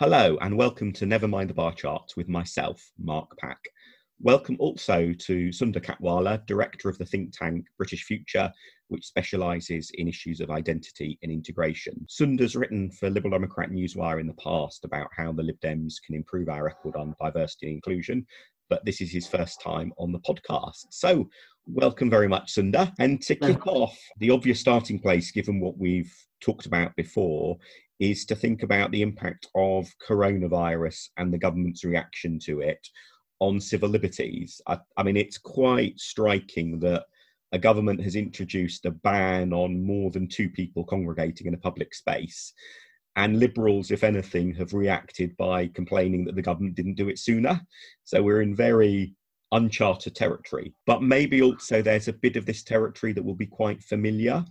Hello, and welcome to Never Mind the Bar Charts with myself, Mark Pack. Welcome also to Sunder Katwala, Director of the think tank British Future, which specialises in issues of identity and integration. Sunder's written for Liberal Democrat Newswire in the past about how the Lib Dems can improve our record on diversity and inclusion, but this is his first time on the podcast. So, welcome very much, Sunder. And to kick off, the obvious starting place, given what we've talked about before, is to think about the impact of coronavirus and the government's reaction to it on civil liberties. I, I, mean, it's quite striking that a government has introduced a ban on more than two people congregating in a public space. And liberals, if anything, have reacted by complaining that the government didn't do it sooner. So we're in very uncharted territory. But maybe also there's a bit of this territory that will be quite familiar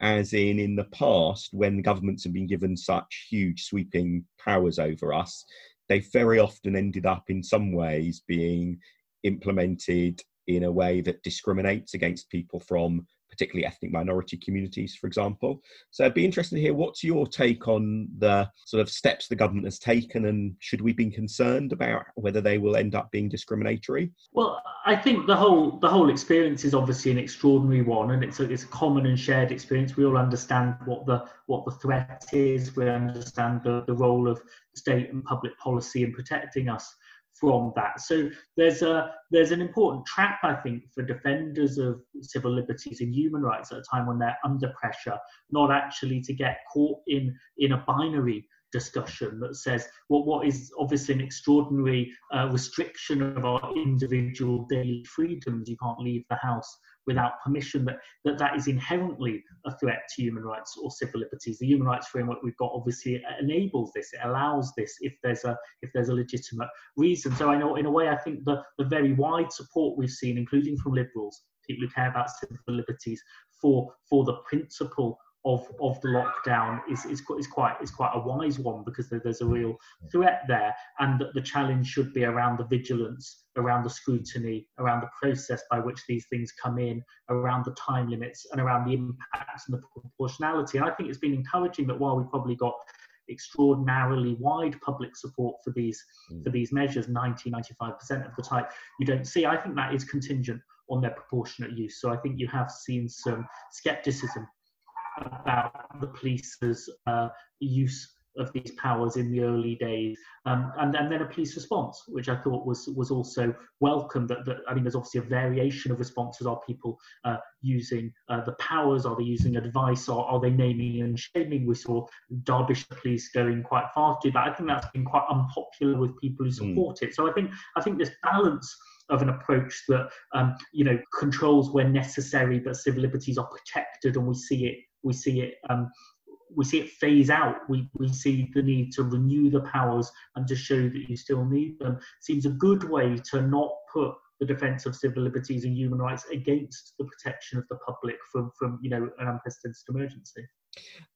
as in in the past when governments have been given such huge sweeping powers over us they very often ended up in some ways being implemented in a way that discriminates against people from particularly ethnic minority communities, for example. So I'd be interested to hear what's your take on the sort of steps the government has taken, and should we be concerned about whether they will end up being discriminatory? Well, I think the whole the whole experience is obviously an extraordinary one, and it's a, it's a common and shared experience. We all understand what the what the threat is. We understand the, the role of state and public policy in protecting us from that. So there's a there's an important trap, I think, for defenders of civil liberties and human rights at a time when they're under pressure, not actually to get caught in in a binary discussion that says well, what is obviously an extraordinary uh, restriction of our individual daily freedoms. You can't leave the house without permission, that, that that is inherently a threat to human rights or civil liberties. The human rights framework we've got obviously enables this, it allows this if there's a if there's a legitimate reason. So I know in a way I think the, the very wide support we've seen, including from liberals, people who care about civil liberties, for for the principle of of the lockdown is is, is quite is quite a wise one because there's a real threat there, and that the challenge should be around the vigilance, around the scrutiny, around the process by which these things come in, around the time limits, and around the impacts and the proportionality. And I think it's been encouraging that while we've probably got extraordinarily wide public support for these mm. for these measures 90 95% of the type you don't see i think that is contingent on their proportionate use so i think you have seen some skepticism about the police's uh, use of these powers in the early days, um, and, and then a police response, which I thought was was also welcome. That, that I mean, there's obviously a variation of responses. Are people uh, using uh, the powers? Are they using advice? Or are they naming and shaming? We saw Derbyshire police going quite far to that. I think that's been quite unpopular with people who hmm. support mm. it. So I think I think this balance of an approach that um, you know controls where necessary, but civil liberties are protected, and we see it we see it um, we see it phase out. We, we see the need to renew the powers and to show that you still need them. Seems a good way to not put the defence of civil liberties and human rights against the protection of the public from, from you know an unprecedented emergency.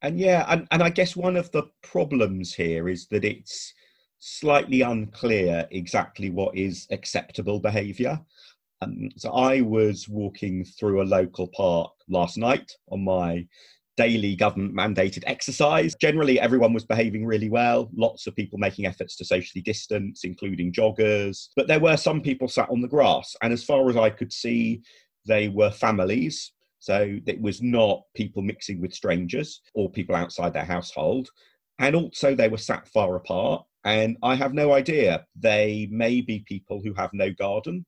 And yeah, and, and I guess one of the problems here is that it's slightly unclear exactly what is acceptable behaviour. Um, so I was walking through a local park last night on my daily government mandated exercise. Generally, everyone was behaving really well, lots of people making efforts to socially distance, including joggers. But there were some people sat on the grass, and as far as I could see, they were families. So it was not people mixing with strangers or people outside their household. And also, they were sat far apart. And I have no idea. They may be people who have no garden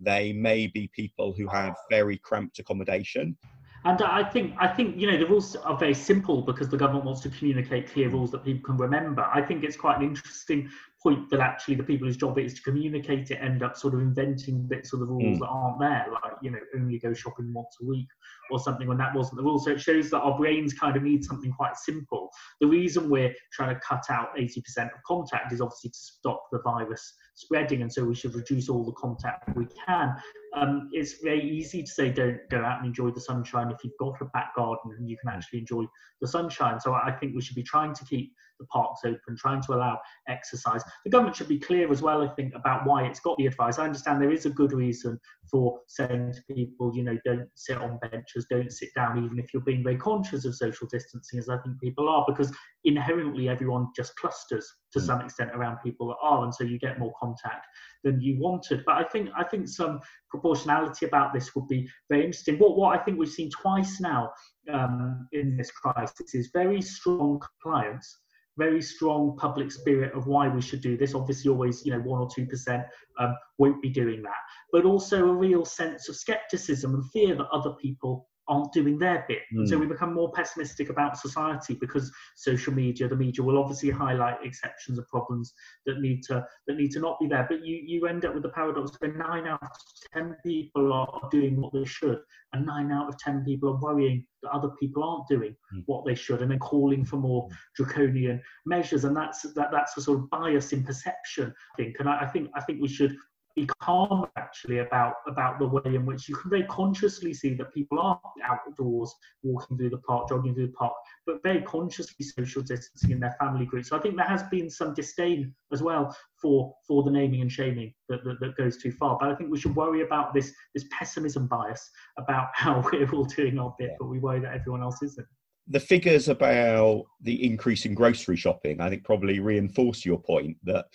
they may be people who have very cramped accommodation. And I think I think you know the rules are very simple because the government wants to communicate clear rules that people can remember. I think it's quite an interesting point that actually the people whose job it is to communicate it end up sort of inventing bits of the rules mm. that aren't there, like you know only go shopping once a week or something when that wasn't the rule. So it shows that our brains kind of need something quite simple. The reason we're trying to cut out 80% of contact is obviously to stop the virus spreading, and so we should reduce all the contact we can. Um, it's very easy to say don't go out and enjoy the sunshine if you've got a back garden and you can actually enjoy the sunshine. So I think we should be trying to keep the parks open, trying to allow exercise. The government should be clear as well, I think, about why it's got the advice. I understand there is a good reason for saying to people, you know, don't sit on benches don't sit down, even if you're being very conscious of social distancing, as I think people are, because inherently everyone just clusters to mm. some extent around people that are, and so you get more contact than you wanted. But I think I think some proportionality about this would be very interesting. What what I think we've seen twice now um, in this crisis is very strong compliance very strong public spirit of why we should do this. Obviously, always, you know, one or two percent um, won't be doing that, but also a real sense of skepticism and fear that other people aren't doing their bit. Mm. So we become more pessimistic about society because social media, the media will obviously highlight exceptions and problems that need to that need to not be there. But you you end up with the paradox where nine out of ten people are doing what they should, and nine out of ten people are worrying that other people aren't doing mm. what they should, and then calling for more hmm. draconian measures. And that's that that's a sort of bias in perception, I think. And I, I think I think we should be calm actually about about the way in which you can very consciously see that people are outdoors walking through the park jogging through the park but very consciously social distancing in their family groups. So i think there has been some disdain as well for for the naming and shaming that, that, that goes too far. But i think we should worry about this this pessimism bias about how we're all doing our bit but we worry that everyone else isn't. The figures about the increase in grocery shopping, I think, probably reinforce your point that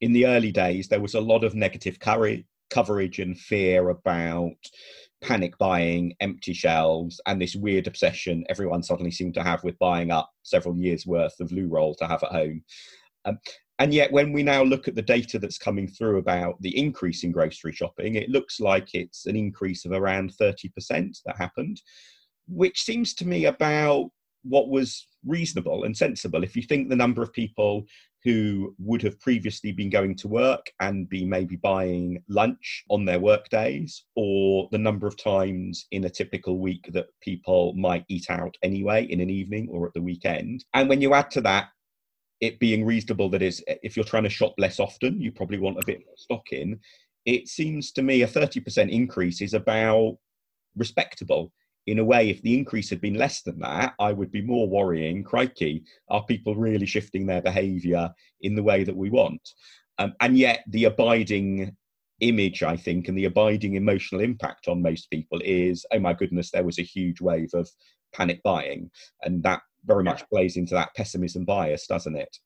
in the early days, there was a lot of negative coverage and fear about panic buying, empty shelves, and this weird obsession everyone suddenly seemed to have with buying up several years' worth of loo roll to have at home. Um, and yet, when we now look at the data that's coming through about the increase in grocery shopping, it looks like it's an increase of around 30% that happened, which seems to me about what was reasonable and sensible. If you think the number of people who would have previously been going to work and be maybe buying lunch on their work days, or the number of times in a typical week that people might eat out anyway in an evening or at the weekend. And when you add to that, it being reasonable that is if you're trying to shop less often, you probably want a bit more stock in. It seems to me a 30% increase is about respectable in a way, if the increase had been less than that, I would be more worrying. Crikey, are people really shifting their behaviour in the way that we want? Um, and yet, the abiding image, I think, and the abiding emotional impact on most people is, oh my goodness, there was a huge wave of panic buying, and that very much plays into that pessimism bias, doesn't it?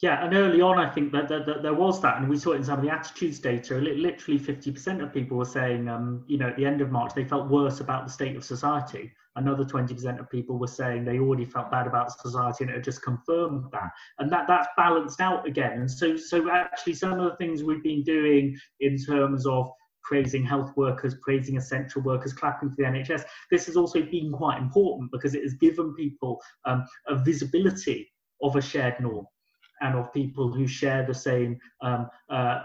Yeah, and early on, I think that, that, that, there was that, and we saw it in some of the attitudes data. Literally, 50% of people were saying, um, you know, at the end of March, they felt worse about the state of society. Another 20% of people were saying they already felt bad about society, and it just confirmed that. And that that's balanced out again. And so, so actually, some of the things we've been doing in terms of praising health workers, praising essential workers, clapping for the NHS, this has also been quite important because it has given people um, a visibility of a shared norm and of people who share the same um, uh,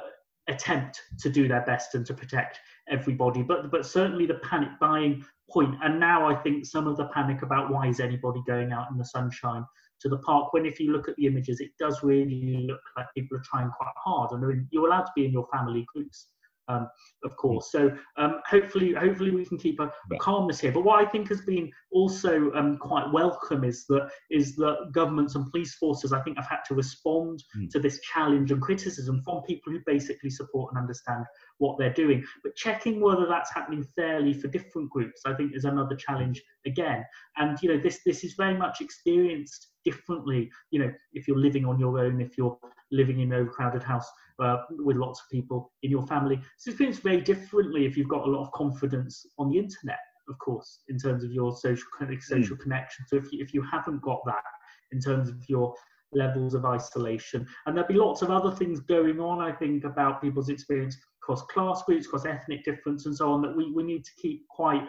attempt to do their best and to protect everybody. But but certainly the panic buying point, and now I think some of the panic about why is anybody going out in the sunshine to the park? When if you look at the images, it does really look like people are trying quite hard, and you're allowed to be in your family groups um, of course. So um, hopefully, hopefully we can keep a, a, calmness here. But what I think has been also um, quite welcome is that is that governments and police forces I think have had to respond mm. to this challenge and criticism from people who basically support and understand what they're doing. But checking whether that's happening fairly for different groups, I think, is another challenge again. And you know, this this is very much experienced differently. You know, if you're living on your own, if you're living in an overcrowded house uh, with lots of people in your family. It's experienced very differently if you've got a lot of confidence on the internet, of course, in terms of your social social mm. connection. So if you, if you haven't got that in terms of your levels of isolation, and there'll be lots of other things going on, I think, about people's experience across class groups, across ethnic difference, and so on that we, we need to keep quite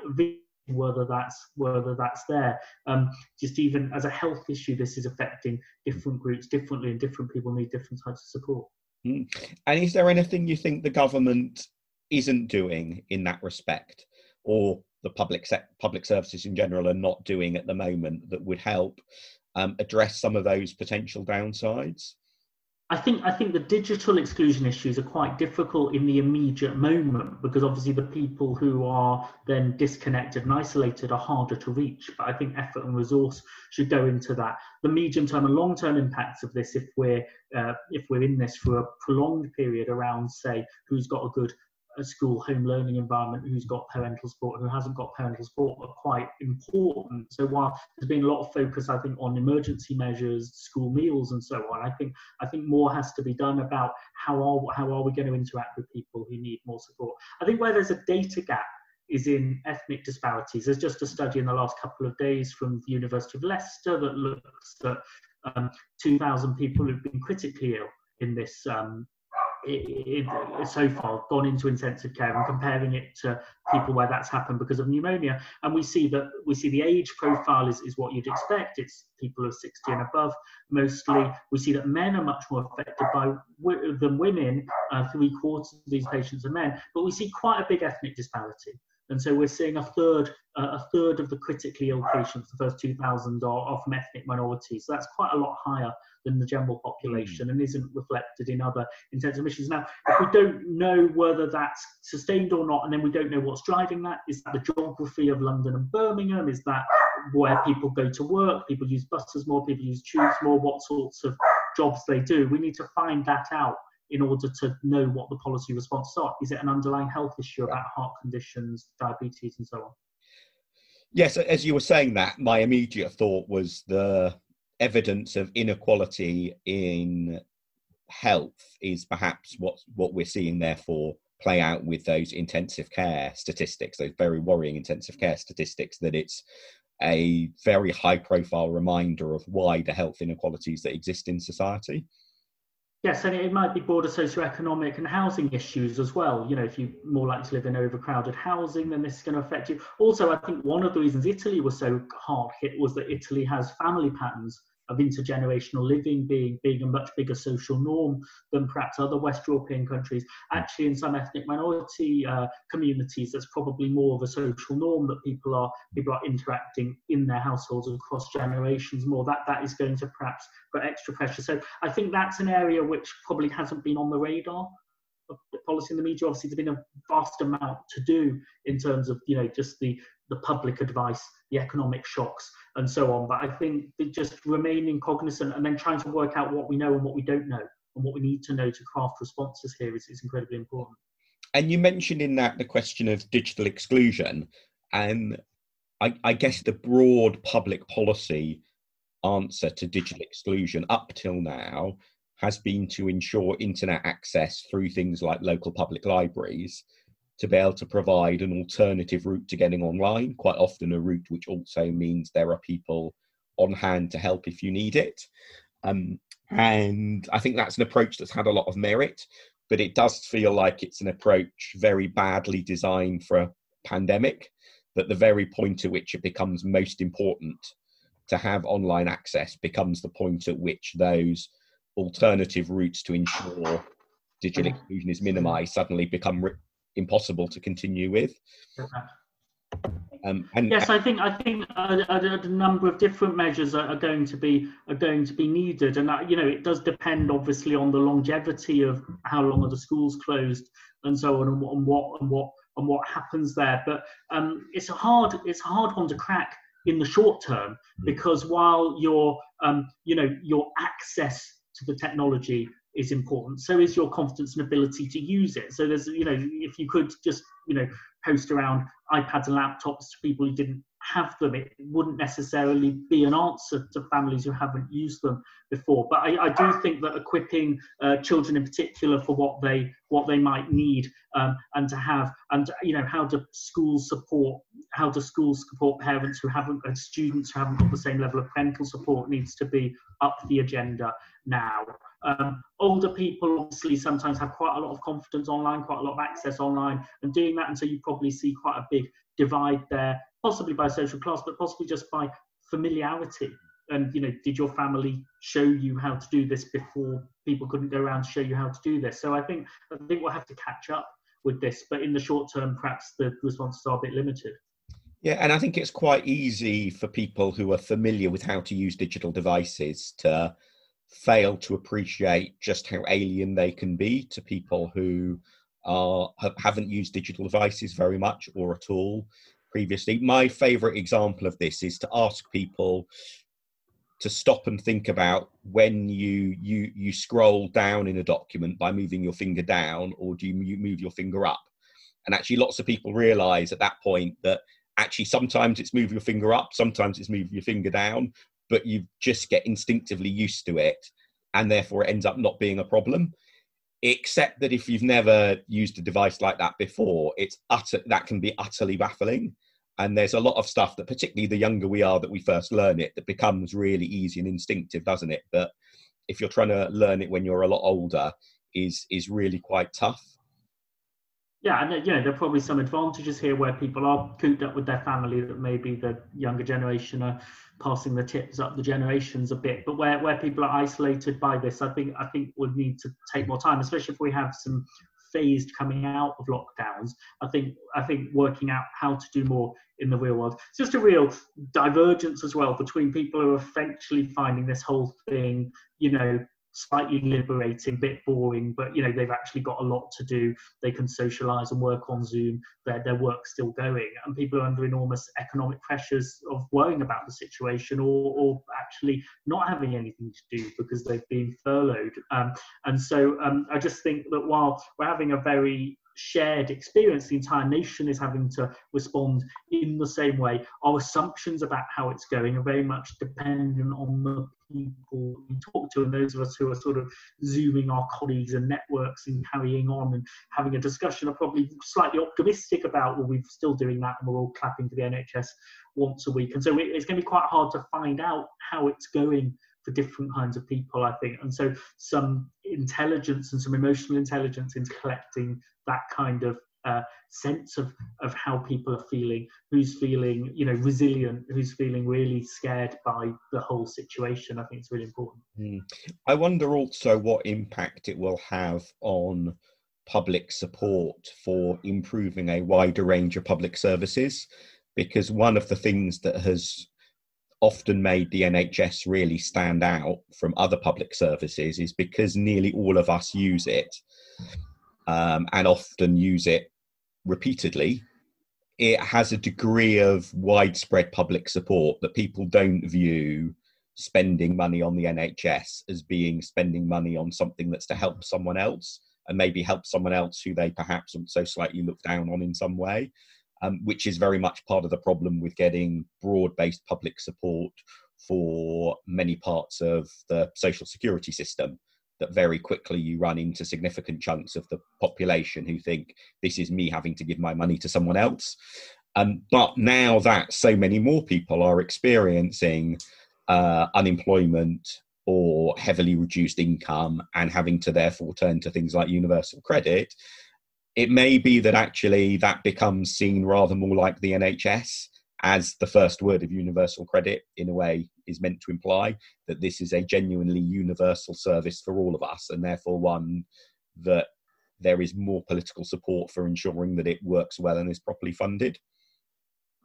whether that's whether that's there. Um, just even as a health issue, this is affecting different groups differently, and different people need different types of support. Mm. And is there anything you think the government isn't doing in that respect, or the public se- public services in general are not doing at the moment that would help um, address some of those potential downsides? I think I think the digital exclusion issues are quite difficult in the immediate moment because obviously the people who are then disconnected and isolated are harder to reach. But I think effort and resource should go into that. The medium term and long term impacts of this, if we're uh, if we're in this for a prolonged period around, say, who's got a good a school home learning environment who's got parental support, and who hasn't got parental support, are quite important. So while there's been a lot of focus, I think, on emergency measures, school meals, and so on, I think I think more has to be done about how are how are we going to interact with people who need more support. I think where there's a data gap is in ethnic disparities. There's just a study in the last couple of days from the University of Leicester that looks at um, 2,000 people who've been critically ill in this um, it, it, so far gone into intensive care and comparing it to people where that's happened because of pneumonia. And we see that we see the age profile is, is what you'd expect. It's people of 60 and above mostly. We see that men are much more affected by than women uh, three quarters of these patients are men but we see quite a big ethnic disparity and so we're seeing a third, uh, a third of the critically ill patients, the first 2,000 are, are, from ethnic minorities. So that's quite a lot higher than the general population mm. and isn't reflected in other intensive missions. Now, if we don't know whether that's sustained or not, and then we don't know what's driving that, is that the geography of London and Birmingham? Is that where people go to work? People use buses more, people use tubes more, what sorts of jobs they do? We need to find that out in order to know what the policy responses are. Is it an underlying health issue about heart conditions, diabetes, and so on? Yes, as you were saying that, my immediate thought was the evidence of inequality in health is perhaps what what we're seeing therefore play out with those intensive care statistics those very worrying intensive care statistics that it's a very high profile reminder of wider health inequalities that exist in society Yes, and it might be broader socioeconomic and housing issues as well. You know, if you're more likely to live in overcrowded housing, then this is going to affect you. Also, I think one of the reasons Italy was so hard hit was that Italy has family patterns of intergenerational living being being a much bigger social norm than perhaps other West European countries. Actually, in some ethnic minority uh, communities, that's probably more of a social norm that people are people are interacting in their households across generations more. That that is going to perhaps put extra pressure. So I think that's an area which probably hasn't been on the radar of policy in the media. Obviously, there's been a vast amount to do in terms of you know just the the public advice, the economic shocks, and so on. But I think just remaining cognizant and then trying to work out what we know and what we don't know and what we need to know to craft responses here is, is incredibly important. And you mentioned in that the question of digital exclusion, and I, I guess the broad public policy answer to digital exclusion up till now has been to ensure internet access through things like local public libraries to be able to provide an alternative route to getting online, quite often a route which also means there are people on hand to help if you need it. Um, and I think that's an approach that's had a lot of merit, but it does feel like it's an approach very badly designed for a pandemic. That the very point at which it becomes most important to have online access becomes the point at which those alternative routes to ensure digital exclusion is minimized suddenly become impossible to continue with. Um, and, yes, I think I think a, a, a number of different measures are, are, going to be are going to be needed, and that, you know it does depend obviously on the longevity of how long are the schools closed and so on, and what and what and what, and what happens there. But um, it's a hard it's a hard one to crack in the short term hmm. because while your um, you know your access to the technology is important. So is your confidence and ability to use it. So there's, you know, if you could just, you know, post around iPads and laptops to people who didn't have them, it wouldn't necessarily be an answer to families who haven't used them before. But I, I do think that equipping uh, children in particular for what they what they might need um, and to have and you know how do schools support how do schools support parents who haven't and students who haven't got the same level of parental support needs to be up the agenda now. Um, older people obviously sometimes have quite a lot of confidence online, quite a lot of access online, and doing that, and so you probably see quite a big divide there, possibly by social class, but possibly just by familiarity. And you know, did your family show you how to do this before people couldn't go around to show you how to do this? So I think I think we'll have to catch up with this, but in the short term, perhaps the responses are a bit limited. Yeah, and I think it's quite easy for people who are familiar with how to use digital devices to fail to appreciate just how alien they can be to people who are haven't used digital devices very much or at all previously. My favorite example of this is to ask people to stop and think about when you you you scroll down in a document by moving your finger down or do you move your finger up And actually, lots of people realize at that point that actually sometimes it's move your finger up, sometimes it's move your finger down, but you just get instinctively used to it. And therefore, it ends up not being a problem. Except that if you've never used a device like that before, it's utter, that can be utterly baffling. And there's a lot of stuff that, particularly the younger we are that we first learn it, that becomes really easy and instinctive, doesn't it? But if you're trying to learn it when you're a lot older, is is really quite tough. Yeah, and uh, you know there are probably some advantages here where people are cooped up with their family that maybe the younger generation are passing the tips up the generations a bit. But where, where people are isolated by this, I think I think would need to take more time, especially if we have some phased coming out of lockdowns. I think I think working out how to do more in the real world. It's just a real divergence as well between people who are eventually finding this whole thing, you know, slightly liberating, bit boring, but you know they've actually got a lot to do. They can socialise and work on Zoom. Their their work's still going, and people are under enormous economic pressures of worrying about the situation or or actually not having anything to do because they've been furloughed. Um, and so um, I just think that while we're having a very shared experience, the entire nation is having to respond in the same way. Our assumptions about how it's going are very much dependent on the people we talk to, and those of us who are sort of zooming our colleagues and networks and carrying on and having a discussion are probably slightly optimistic about, well, we're still doing that and we're all clapping for the NHS once a week. And so it's going to be quite hard to find out how it's going for different kinds of people, I think. And so some intelligence and some emotional intelligence into collecting that kind of uh, sense of of how people are feeling who's feeling you know resilient who's feeling really scared by the whole situation i think it's really important mm. i wonder also what impact it will have on public support for improving a wider range of public services because one of the things that has often made the NHS really stand out from other public services is because nearly all of us use it um, and often use it repeatedly. It has a degree of widespread public support that people don't view spending money on the NHS as being spending money on something that's to help someone else and maybe help someone else who they perhaps so slightly look down on in some way um, which is very much part of the problem with getting broad based public support for many parts of the social security system. That very quickly you run into significant chunks of the population who think this is me having to give my money to someone else. Um, but now that so many more people are experiencing uh, unemployment or heavily reduced income and having to therefore turn to things like universal credit, it may be that actually that becomes seen rather more like the NHS as the first word of universal credit in a way is meant to imply that this is a genuinely universal service for all of us and therefore one that there is more political support for ensuring that it works well and is properly funded.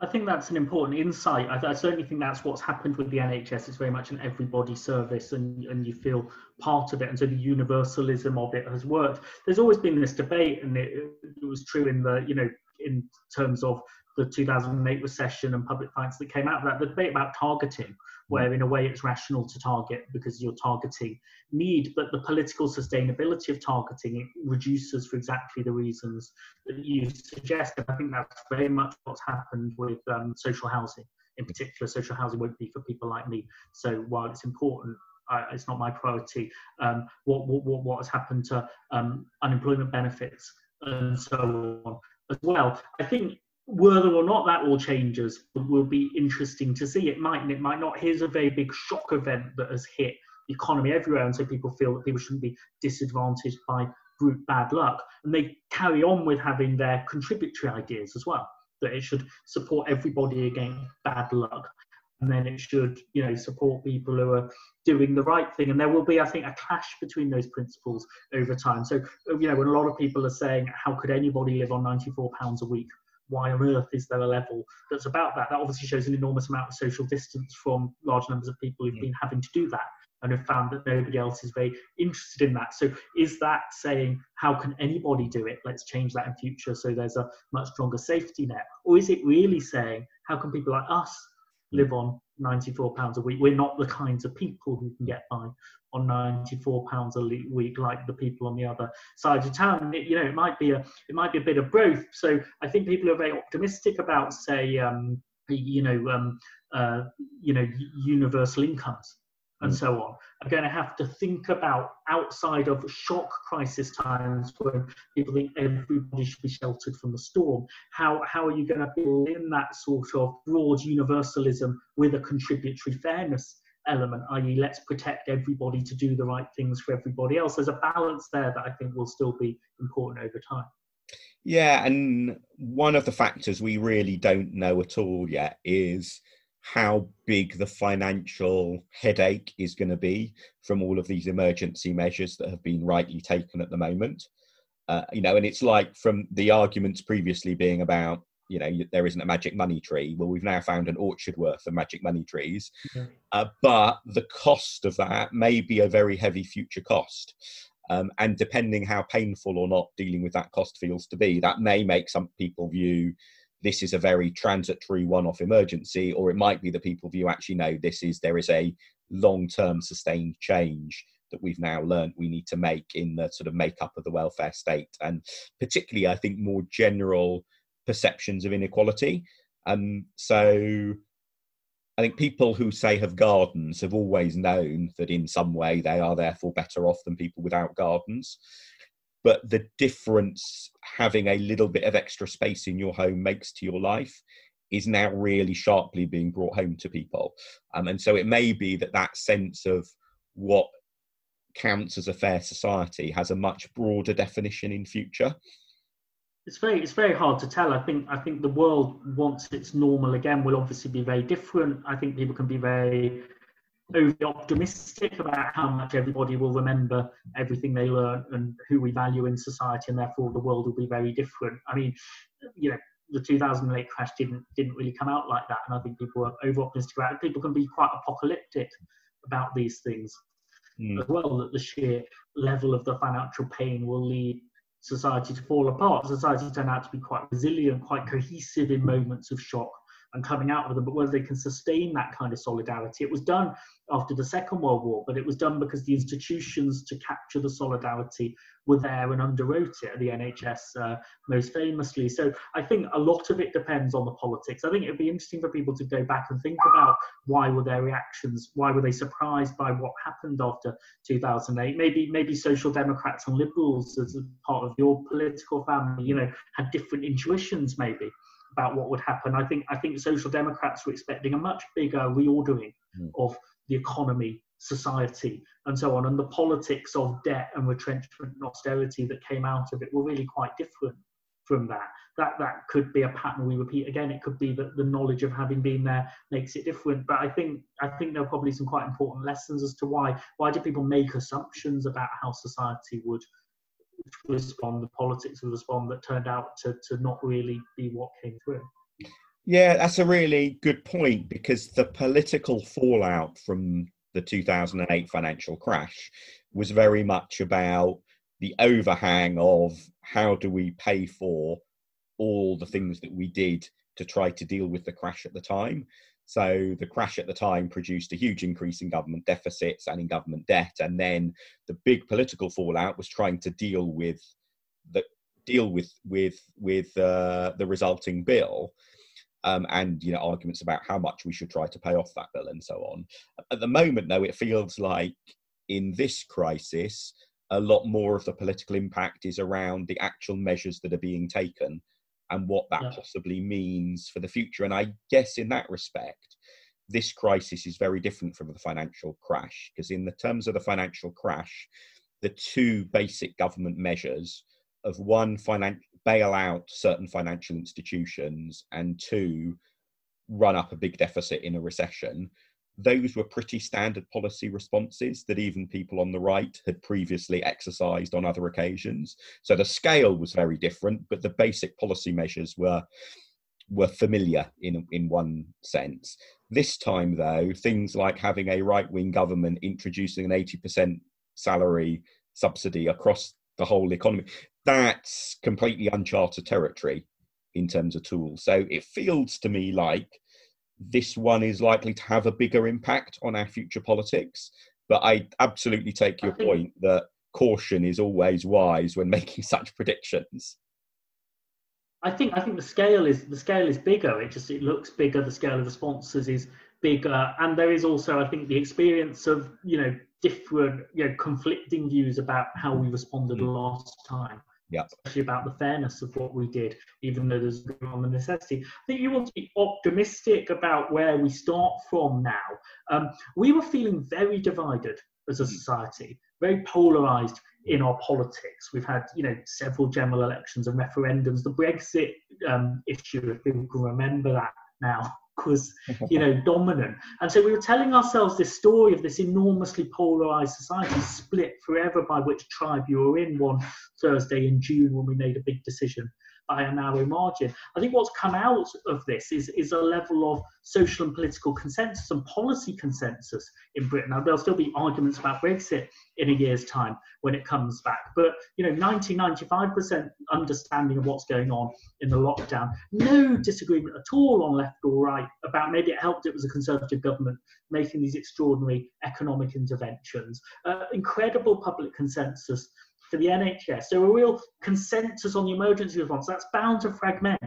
I think that's an important insight. I, I, certainly think that's what's happened with the NHS. It's very much an everybody service, and, and you feel part of it. And so the universalism of it has worked. There's always been this debate, and it, it was true in the you know in terms of the 2008 recession and public finance that came out of that. The debate about targeting, where in a way it's rational to target because you're targeting need, but the political sustainability of targeting it reduces for exactly the reasons that you suggest. And I think that's very much what's happened with um, social housing. In particular, social housing won't be for people like me. So while it's important, uh, it's not my priority. Um, what, what, what has happened to um, unemployment benefits and so on as well. I think whether or not that all changes will be interesting to see. It might and it might not. Here's a very big shock event that has hit the economy everywhere, and so people feel that people shouldn't be disadvantaged by brute bad luck. And they carry on with having their contributory ideas as well, that it should support everybody against bad luck. And then it should, you know, support people who are doing the right thing. And there will be, I think, a clash between those principles over time. So, you know, when a lot of people are saying, how could anybody live on £94 a week? Why on earth is there a level that's about that? That obviously shows an enormous amount of social distance from large numbers of people who've been having to do that and have found that nobody else is very interested in that. So is that saying how can anybody do it? Let's change that in future so there's a much stronger safety net. Or is it really saying how can people like us live on 94 pounds a week. We're not the kinds of people who can get by on 94 pounds a week like the people on the other side of town. It, you know, it might be a it might be a bit of both. So I think people are very optimistic about, say, um, you know, um, uh, you know, universal incomes and mm. so on are going to have to think about outside of shock crisis times when people think everybody should be sheltered from the storm. How, how are you going to build in that sort of broad universalism with a contributory fairness element, i.e., let's protect everybody to do the right things for everybody else? There's a balance there that I think will still be important over time. Yeah, and one of the factors we really don't know at all yet is how big the financial headache is going to be from all of these emergency measures that have been rightly taken at the moment. Uh, you know, and it's like from the arguments previously being about, you know, there isn't a magic money tree. Well, we've now found an orchard worth of magic money trees, uh, but the cost of that may be a very heavy future cost. Um, and depending how painful or not dealing with that cost feels to be, that may make some people view this is a very transitory one-off emergency or it might be that people view actually no this is there is a long-term sustained change that we've now learned we need to make in the sort of makeup of the welfare state and particularly i think more general perceptions of inequality. Um, so i think people who say have gardens have always known that in some way they are therefore better off than people without gardens but the difference having a little bit of extra space in your home makes to your life is now really sharply being brought home to people. Um, and so it may be that that sense of what counts as a fair society has a much broader definition in future. It's very it's very hard to tell. I think i think the world once it's normal again. Will obviously be very different. I think people can be very overly optimistic about how much everybody will remember everything they learn and who we value in society, and therefore the world will be very different. I mean, you know, the 2008 crash didn't didn't really come out like that, and I think people are over optimistic about it. People can be quite apocalyptic about these things mm. as well. That the sheer level of the financial pain will lead society to fall apart. Society turned out to be quite resilient, quite cohesive in moments of shock and coming out of them, but whether they can sustain that kind of solidarity. It was done after the Second World War, but it was done because the institutions to capture the solidarity were there and underwrote it, the NHS uh, most famously. So I think a lot of it depends on the politics. I think it'd be interesting for people to go back and think about why were their reactions, why were they surprised by what happened after 2008? Maybe maybe social democrats and liberals as part of your political family, you know, had different intuitions maybe about what would happen. I think I think social democrats were expecting a much bigger reordering mm. of the economy, society, and so on. And the politics of debt and retrenchment and austerity that came out of it were really quite different from that. That that could be a pattern we repeat again. It could be that the knowledge of having been there makes it different. But I think I think there are probably some quite important lessons as to why why do people make assumptions about how society would respond, the politics of respond that turned out to, to not really be what came through. Yeah, that's a really good point because the political fallout from the 2008 financial crash was very much about the overhang of how do we pay for all the things that we did to try to deal with the crash at the time. So the crash at the time produced a huge increase in government deficits and in government debt, and then the big political fallout was trying to deal with the deal with with with uh, the resulting bill. Um, and you know arguments about how much we should try to pay off that bill and so on. At the moment, though, it feels like in this crisis, a lot more of the political impact is around the actual measures that are being taken and what that yeah. possibly means for the future. And I guess in that respect, this crisis is very different from the financial crash because, in the terms of the financial crash, the two basic government measures of one, finan- bail out certain financial institutions, and two, run up a big deficit in a recession those were pretty standard policy responses that even people on the right had previously exercised on other occasions. So the scale was very different, but the basic policy measures were were familiar in in one sense. This time, though, things like having a right wing government introducing an eighty percent salary subsidy across the whole economy that's completely uncharted territory in terms of tools. So it feels to me like this one is likely to have a bigger impact on our future politics. But I absolutely take your point that caution is always wise when making such predictions. I think I think the scale is the scale is bigger. It just it looks bigger. The scale of responses is bigger, and there is also I think the experience of you know different you know conflicting views about how we responded mm. last time. Yeah. Especially about the fairness of what we did, even though there's on the necessity. I think you want to be optimistic about where we start from now. Um, we were feeling very divided as a mm. society, very polarized in our politics. We've had, you know, several general elections and referendums. The Brexit um, issue, if people can remember that now, was, you know, dominant. And so we were telling ourselves this story of this enormously polarized society, split forever by which tribe you were in one Thursday in June when we made a big decision by a narrow margin. I think what's come out of this is, is a level of social and political consensus and policy consensus in Britain. Now, there'll still be arguments about Brexit in a year's time when it comes back, but you know, 90, 95% understanding of what's going on in the lockdown. No disagreement at all on left or right about maybe it helped it was a conservative government making these extraordinary economic interventions. Uh, incredible public consensus for the NHS. So a real consensus on the emergency response. That's bound to fragment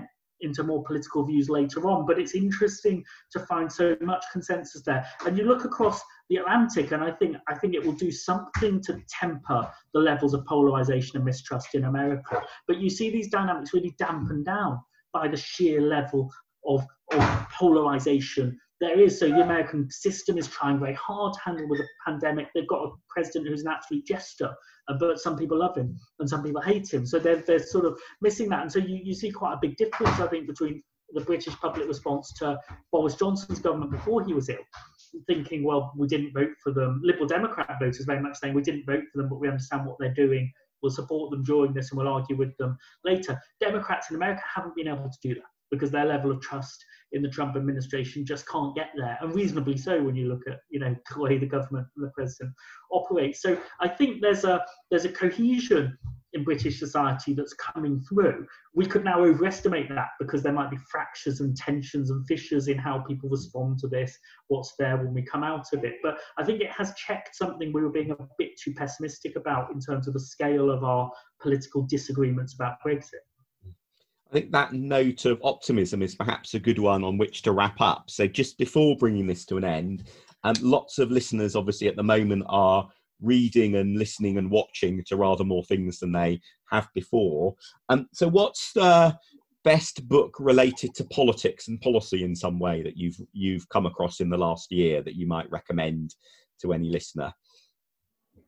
into more political views later on, but it's interesting to find so much consensus there. And you look across the Atlantic, and I think I think it will do something to temper the levels of polarization and mistrust in America. But you see these dynamics really dampened down by the sheer level of, of polarization there is. So the American system is trying very hard to handle with a pandemic. They've got a president who's an absolute jester, uh, but some people love him and some people hate him. So they're, they're sort of missing that. And so you, you see quite a big difference, I think, between the British public response to Boris Johnson's government before he was ill, thinking, well, we didn't vote for them. Liberal Democrat voters very much saying we didn't vote for them, but we understand what they're doing. We'll support them during this and we'll argue with them later. Democrats in America haven't been able to do that because their level of trust in the Trump administration just can't get there, and reasonably so when you look at you know the way the government and the president operate. So I think there's a there's a cohesion in British society that's coming through. We could now overestimate that because there might be fractures and tensions and fissures in how people respond to this, what's there when we come out of it. But I think it has checked something we were being a bit too pessimistic about in terms of the scale of our political disagreements about Brexit. I think that note of optimism is perhaps a good one on which to wrap up. So, just before bringing this to an end, um, lots of listeners obviously at the moment are reading and listening and watching to rather more things than they have before. Um, so, what's the best book related to politics and policy in some way that you've you've come across in the last year that you might recommend to any listener?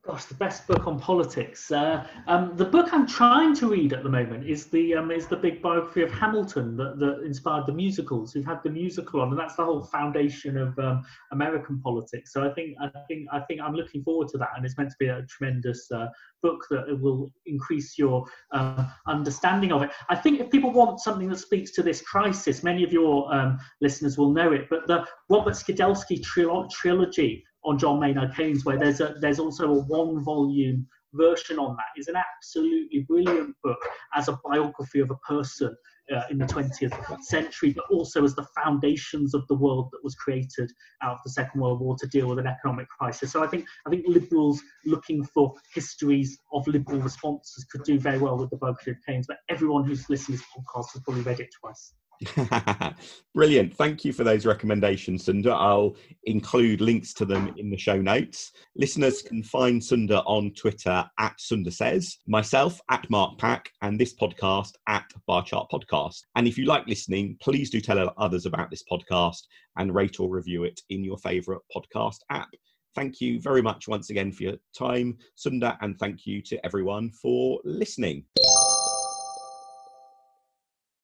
Gosh, the best book on politics. Uh, um, the book I'm trying to read at the moment is the um, is the big biography of Hamilton that, that inspired the musicals. We've had the musical on, and that's the whole foundation of um, American politics. So I think I think I think I'm looking forward to that, and it's meant to be a tremendous uh, book that will increase your uh, understanding of it. I think if people want something that speaks to this crisis, many of your um, listeners will know it, but the Robert Skidelsky trilogy on John Maynard Keynes, where there's a there's also a one volume version on that. is an absolutely brilliant book as a biography of a person uh, in the 20th century, but also as the foundations of the world that was created out of the Second World War to deal with an economic crisis. So I think I think liberals looking for histories of liberal responses could do very well with the biography of Keynes. But everyone who's listening to this podcast has probably read it twice. Brilliant. Thank you for those recommendations, Sunder. I'll include links to them in the show notes. Listeners can find Sunder on Twitter at Sunder Says, myself at Mark Pack, and this podcast at Bar Chart Podcast. And if you like listening, please do tell others about this podcast and rate or review it in your favourite podcast app. Thank you very much once again for your time, Sunder, and thank you to everyone for listening.